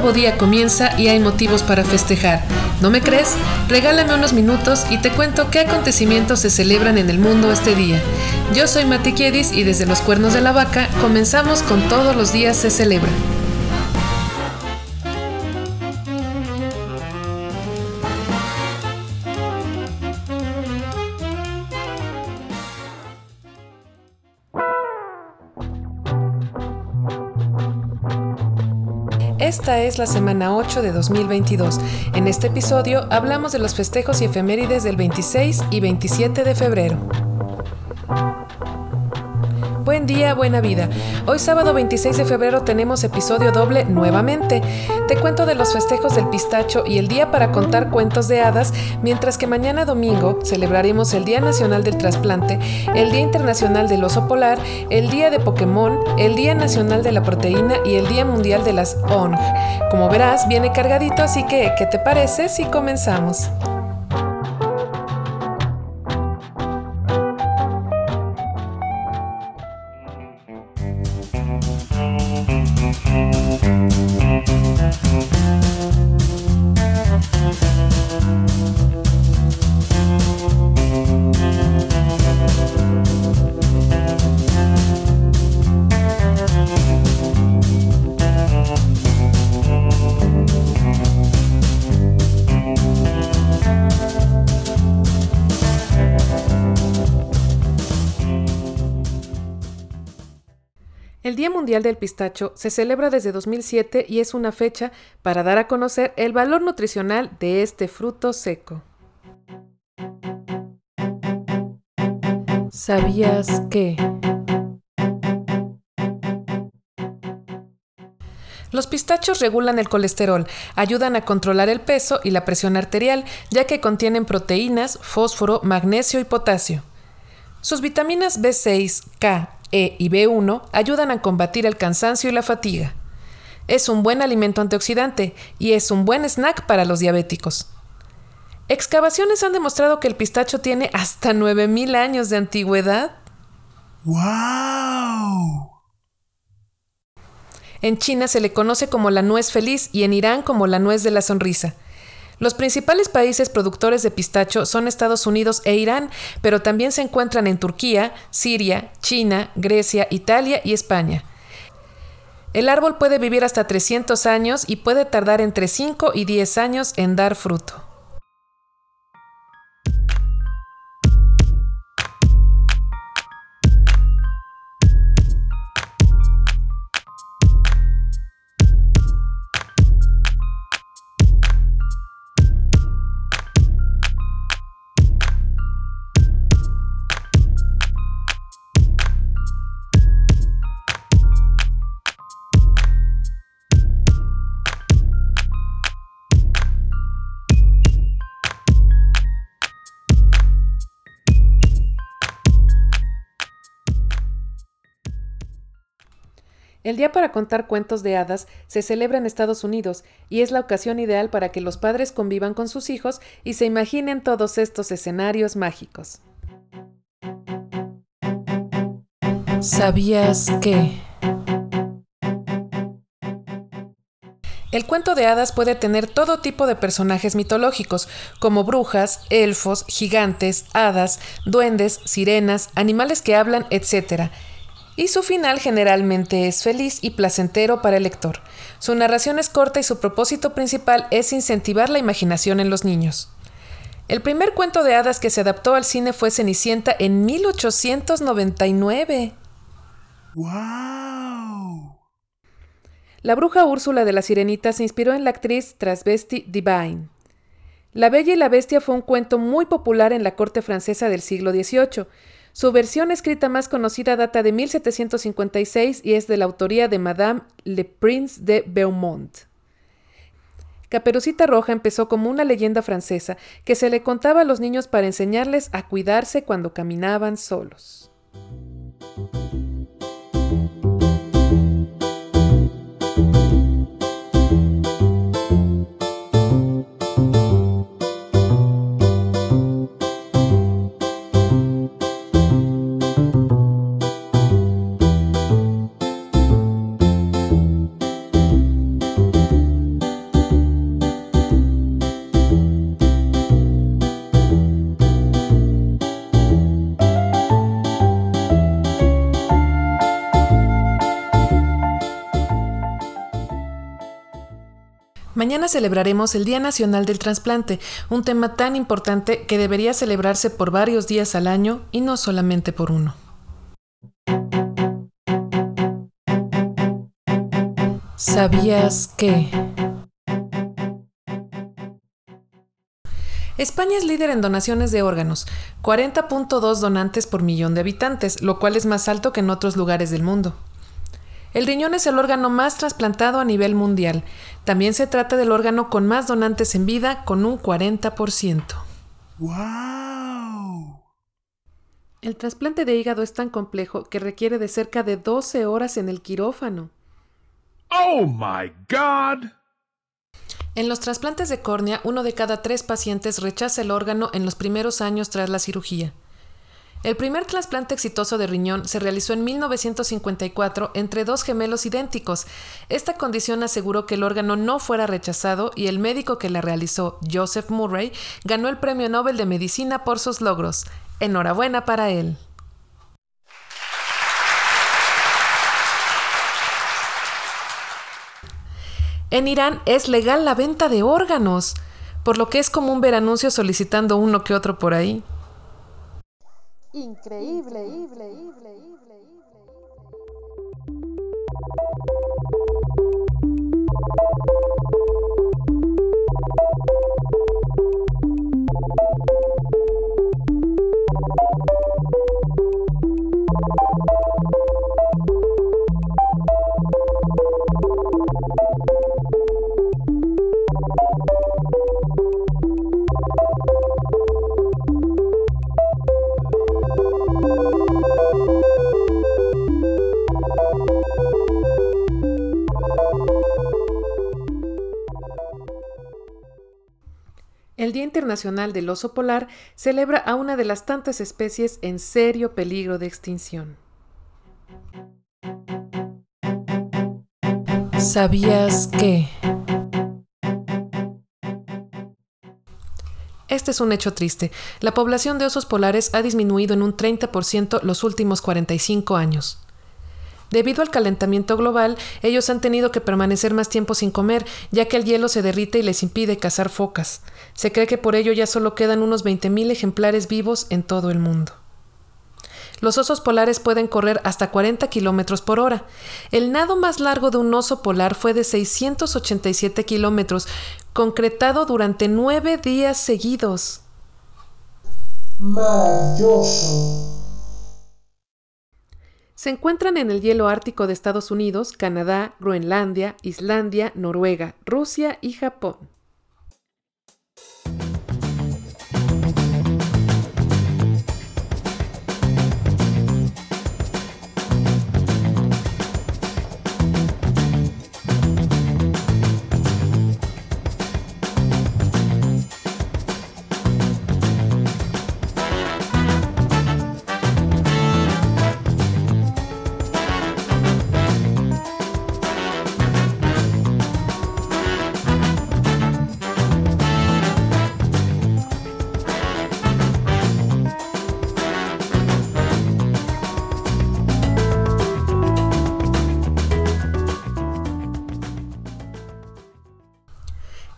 nuevo día comienza y hay motivos para festejar. ¿No me crees? Regálame unos minutos y te cuento qué acontecimientos se celebran en el mundo este día. Yo soy Mati Kiedis y desde los cuernos de la vaca comenzamos con todos los días se celebra. Esta es la semana 8 de 2022. En este episodio hablamos de los festejos y efemérides del 26 y 27 de febrero. Día, buena vida. Hoy sábado 26 de febrero tenemos episodio doble nuevamente. Te cuento de los festejos del pistacho y el día para contar cuentos de hadas, mientras que mañana domingo celebraremos el Día Nacional del Trasplante, el Día Internacional del Oso Polar, el Día de Pokémon, el Día Nacional de la Proteína y el Día Mundial de las ONG. Como verás, viene cargadito, así que, ¿qué te parece si comenzamos? Día Mundial del Pistacho se celebra desde 2007 y es una fecha para dar a conocer el valor nutricional de este fruto seco. ¿Sabías que? Los pistachos regulan el colesterol, ayudan a controlar el peso y la presión arterial, ya que contienen proteínas, fósforo, magnesio y potasio. Sus vitaminas B6, K, E y B1 ayudan a combatir el cansancio y la fatiga. Es un buen alimento antioxidante y es un buen snack para los diabéticos. Excavaciones han demostrado que el pistacho tiene hasta 9000 años de antigüedad. ¡Wow! En China se le conoce como la nuez feliz y en Irán como la nuez de la sonrisa. Los principales países productores de pistacho son Estados Unidos e Irán, pero también se encuentran en Turquía, Siria, China, Grecia, Italia y España. El árbol puede vivir hasta 300 años y puede tardar entre 5 y 10 años en dar fruto. El Día para contar cuentos de hadas se celebra en Estados Unidos y es la ocasión ideal para que los padres convivan con sus hijos y se imaginen todos estos escenarios mágicos. ¿Sabías que? El cuento de hadas puede tener todo tipo de personajes mitológicos, como brujas, elfos, gigantes, hadas, duendes, sirenas, animales que hablan, etc y su final generalmente es feliz y placentero para el lector. Su narración es corta y su propósito principal es incentivar la imaginación en los niños. El primer cuento de hadas que se adaptó al cine fue Cenicienta en 1899. ¡Wow! La bruja Úrsula de la Sirenita se inspiró en la actriz Transvesti Divine. La Bella y la Bestia fue un cuento muy popular en la corte francesa del siglo XVIII. Su versión escrita más conocida data de 1756 y es de la autoría de Madame Le Prince de Beaumont. Caperucita Roja empezó como una leyenda francesa que se le contaba a los niños para enseñarles a cuidarse cuando caminaban solos. Celebraremos el Día Nacional del Trasplante, un tema tan importante que debería celebrarse por varios días al año y no solamente por uno. ¿Sabías que? España es líder en donaciones de órganos, 40.2 donantes por millón de habitantes, lo cual es más alto que en otros lugares del mundo. El riñón es el órgano más trasplantado a nivel mundial. También se trata del órgano con más donantes en vida, con un 40%. ¡Wow! El trasplante de hígado es tan complejo que requiere de cerca de 12 horas en el quirófano. ¡Oh, my God! En los trasplantes de córnea, uno de cada tres pacientes rechaza el órgano en los primeros años tras la cirugía. El primer trasplante exitoso de riñón se realizó en 1954 entre dos gemelos idénticos. Esta condición aseguró que el órgano no fuera rechazado y el médico que la realizó, Joseph Murray, ganó el Premio Nobel de Medicina por sus logros. Enhorabuena para él. En Irán es legal la venta de órganos, por lo que es común ver anuncios solicitando uno que otro por ahí. Increíble, increíble, increíble. El Día Internacional del Oso Polar celebra a una de las tantas especies en serio peligro de extinción. ¿Sabías que? Este es un hecho triste. La población de osos polares ha disminuido en un 30% los últimos 45 años. Debido al calentamiento global, ellos han tenido que permanecer más tiempo sin comer, ya que el hielo se derrite y les impide cazar focas. Se cree que por ello ya solo quedan unos 20.000 ejemplares vivos en todo el mundo. Los osos polares pueden correr hasta 40 kilómetros por hora. El nado más largo de un oso polar fue de 687 kilómetros, concretado durante nueve días seguidos. Maravilloso. Se encuentran en el hielo ártico de Estados Unidos, Canadá, Groenlandia, Islandia, Noruega, Rusia y Japón.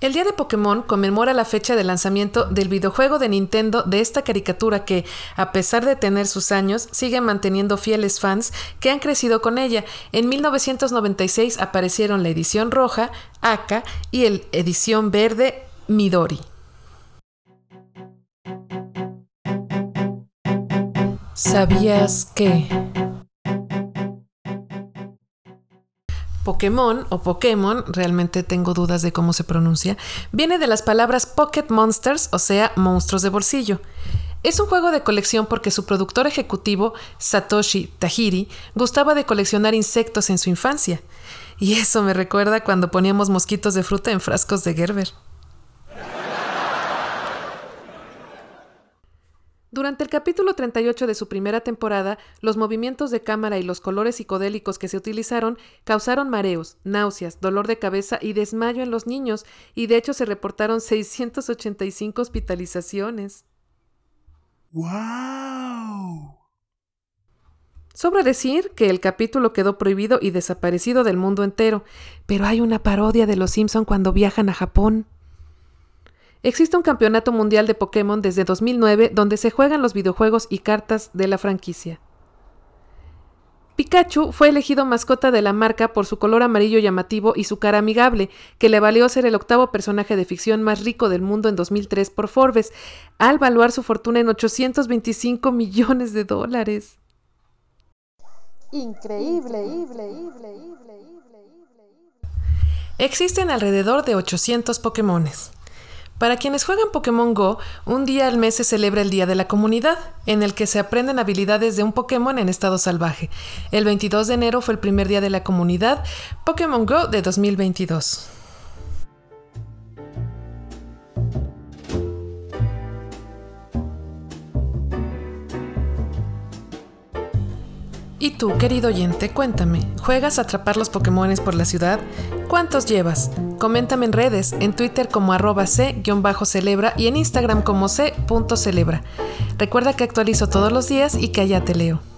El Día de Pokémon conmemora la fecha de lanzamiento del videojuego de Nintendo de esta caricatura que, a pesar de tener sus años, sigue manteniendo fieles fans que han crecido con ella. En 1996 aparecieron la edición roja, Aka, y el edición verde, Midori. ¿Sabías que... Pokémon o Pokémon, realmente tengo dudas de cómo se pronuncia, viene de las palabras Pocket Monsters, o sea, monstruos de bolsillo. Es un juego de colección porque su productor ejecutivo, Satoshi Tajiri, gustaba de coleccionar insectos en su infancia. Y eso me recuerda cuando poníamos mosquitos de fruta en frascos de Gerber. Durante el capítulo 38 de su primera temporada, los movimientos de cámara y los colores psicodélicos que se utilizaron causaron mareos, náuseas, dolor de cabeza y desmayo en los niños, y de hecho se reportaron 685 hospitalizaciones. ¡Wow! Sobra decir que el capítulo quedó prohibido y desaparecido del mundo entero, pero hay una parodia de los Simpson cuando viajan a Japón. Existe un campeonato mundial de Pokémon desde 2009 donde se juegan los videojuegos y cartas de la franquicia. Pikachu fue elegido mascota de la marca por su color amarillo llamativo y su cara amigable, que le valió ser el octavo personaje de ficción más rico del mundo en 2003 por Forbes, al valuar su fortuna en 825 millones de dólares. Increíble, Existen alrededor de 800 Pokémones. Para quienes juegan Pokémon Go, un día al mes se celebra el Día de la Comunidad, en el que se aprenden habilidades de un Pokémon en estado salvaje. El 22 de enero fue el primer día de la comunidad Pokémon Go de 2022. Y tú, querido oyente, cuéntame, ¿juegas a atrapar los Pokémones por la ciudad? ¿Cuántos llevas? Coméntame en redes, en Twitter como arroba c-celebra y en Instagram como c.celebra. Recuerda que actualizo todos los días y que allá te leo.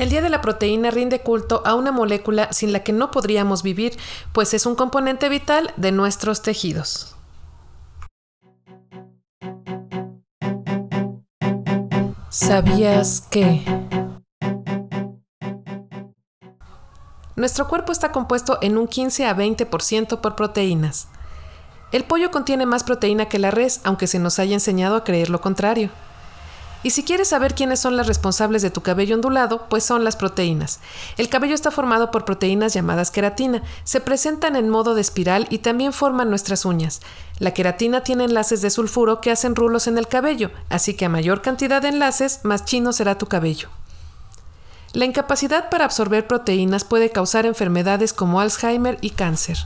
El Día de la Proteína rinde culto a una molécula sin la que no podríamos vivir, pues es un componente vital de nuestros tejidos. ¿Sabías que? Nuestro cuerpo está compuesto en un 15 a 20% por proteínas. El pollo contiene más proteína que la res, aunque se nos haya enseñado a creer lo contrario. Y si quieres saber quiénes son las responsables de tu cabello ondulado, pues son las proteínas. El cabello está formado por proteínas llamadas queratina. Se presentan en modo de espiral y también forman nuestras uñas. La queratina tiene enlaces de sulfuro que hacen rulos en el cabello, así que a mayor cantidad de enlaces, más chino será tu cabello. La incapacidad para absorber proteínas puede causar enfermedades como Alzheimer y cáncer.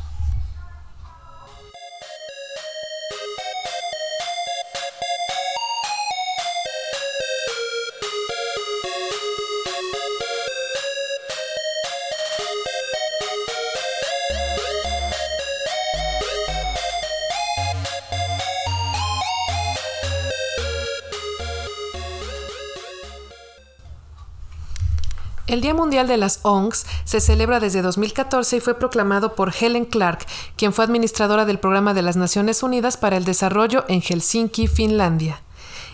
El Día Mundial de las ONGs se celebra desde 2014 y fue proclamado por Helen Clark, quien fue administradora del Programa de las Naciones Unidas para el Desarrollo en Helsinki, Finlandia.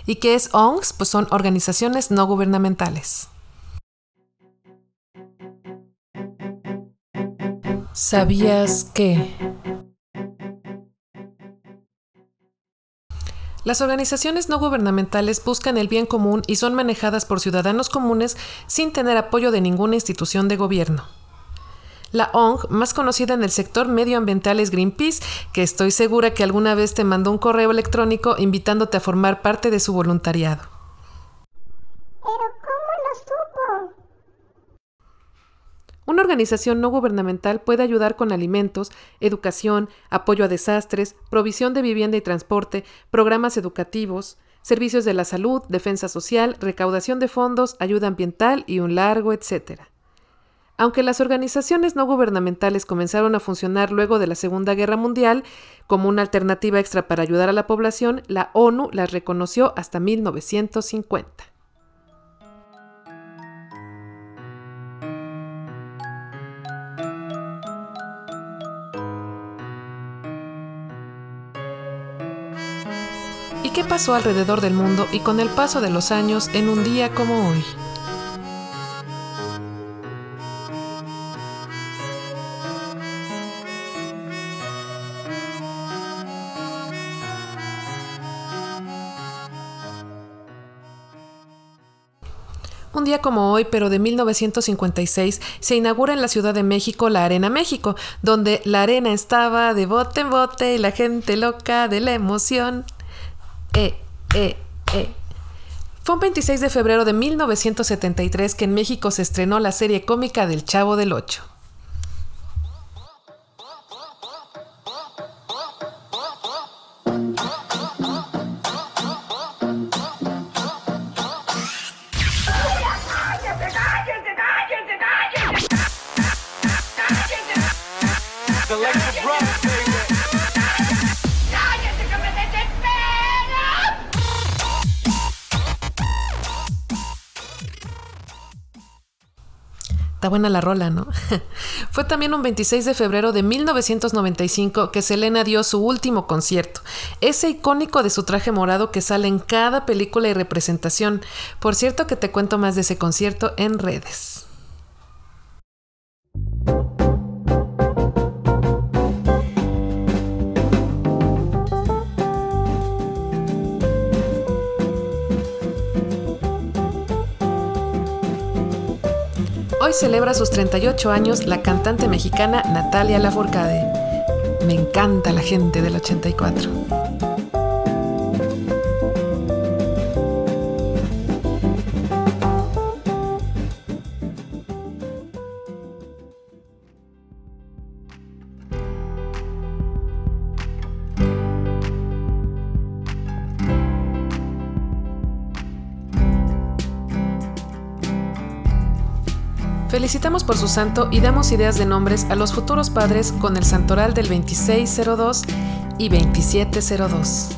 ¿Y qué es ONGs? Pues son organizaciones no gubernamentales. ¿Sabías que? Las organizaciones no gubernamentales buscan el bien común y son manejadas por ciudadanos comunes sin tener apoyo de ninguna institución de gobierno. La ONG más conocida en el sector medioambiental es Greenpeace, que estoy segura que alguna vez te mandó un correo electrónico invitándote a formar parte de su voluntariado. Una organización no gubernamental puede ayudar con alimentos, educación, apoyo a desastres, provisión de vivienda y transporte, programas educativos, servicios de la salud, defensa social, recaudación de fondos, ayuda ambiental y un largo etcétera. Aunque las organizaciones no gubernamentales comenzaron a funcionar luego de la Segunda Guerra Mundial como una alternativa extra para ayudar a la población, la ONU las reconoció hasta 1950. ¿Y qué pasó alrededor del mundo y con el paso de los años en un día como hoy? Un día como hoy, pero de 1956, se inaugura en la Ciudad de México la Arena México, donde la arena estaba de bote en bote y la gente loca de la emoción. Eh, eh, eh. Fue un 26 de febrero de 1973 que en México se estrenó la serie cómica del Chavo del Ocho. Está buena la rola, ¿no? Fue también un 26 de febrero de 1995 que Selena dio su último concierto, ese icónico de su traje morado que sale en cada película y representación. Por cierto que te cuento más de ese concierto en redes. Hoy celebra sus 38 años la cantante mexicana Natalia Lafourcade. Me encanta la gente del 84. Felicitamos por su santo y damos ideas de nombres a los futuros padres con el santoral del 2602 y 2702.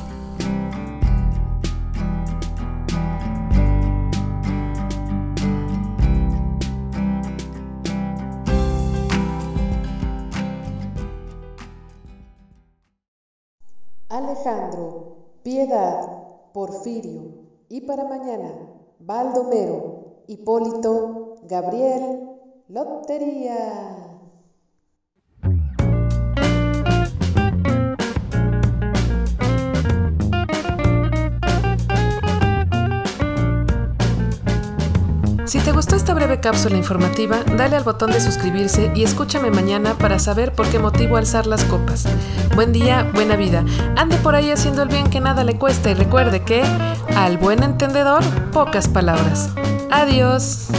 Alejandro, Piedad, Porfirio y para mañana, Baldomero, Hipólito, Gabriel, Lotería. Si te gustó esta breve cápsula informativa, dale al botón de suscribirse y escúchame mañana para saber por qué motivo alzar las copas. Buen día, buena vida. Ande por ahí haciendo el bien que nada le cuesta y recuerde que, al buen entendedor, pocas palabras. Adiós.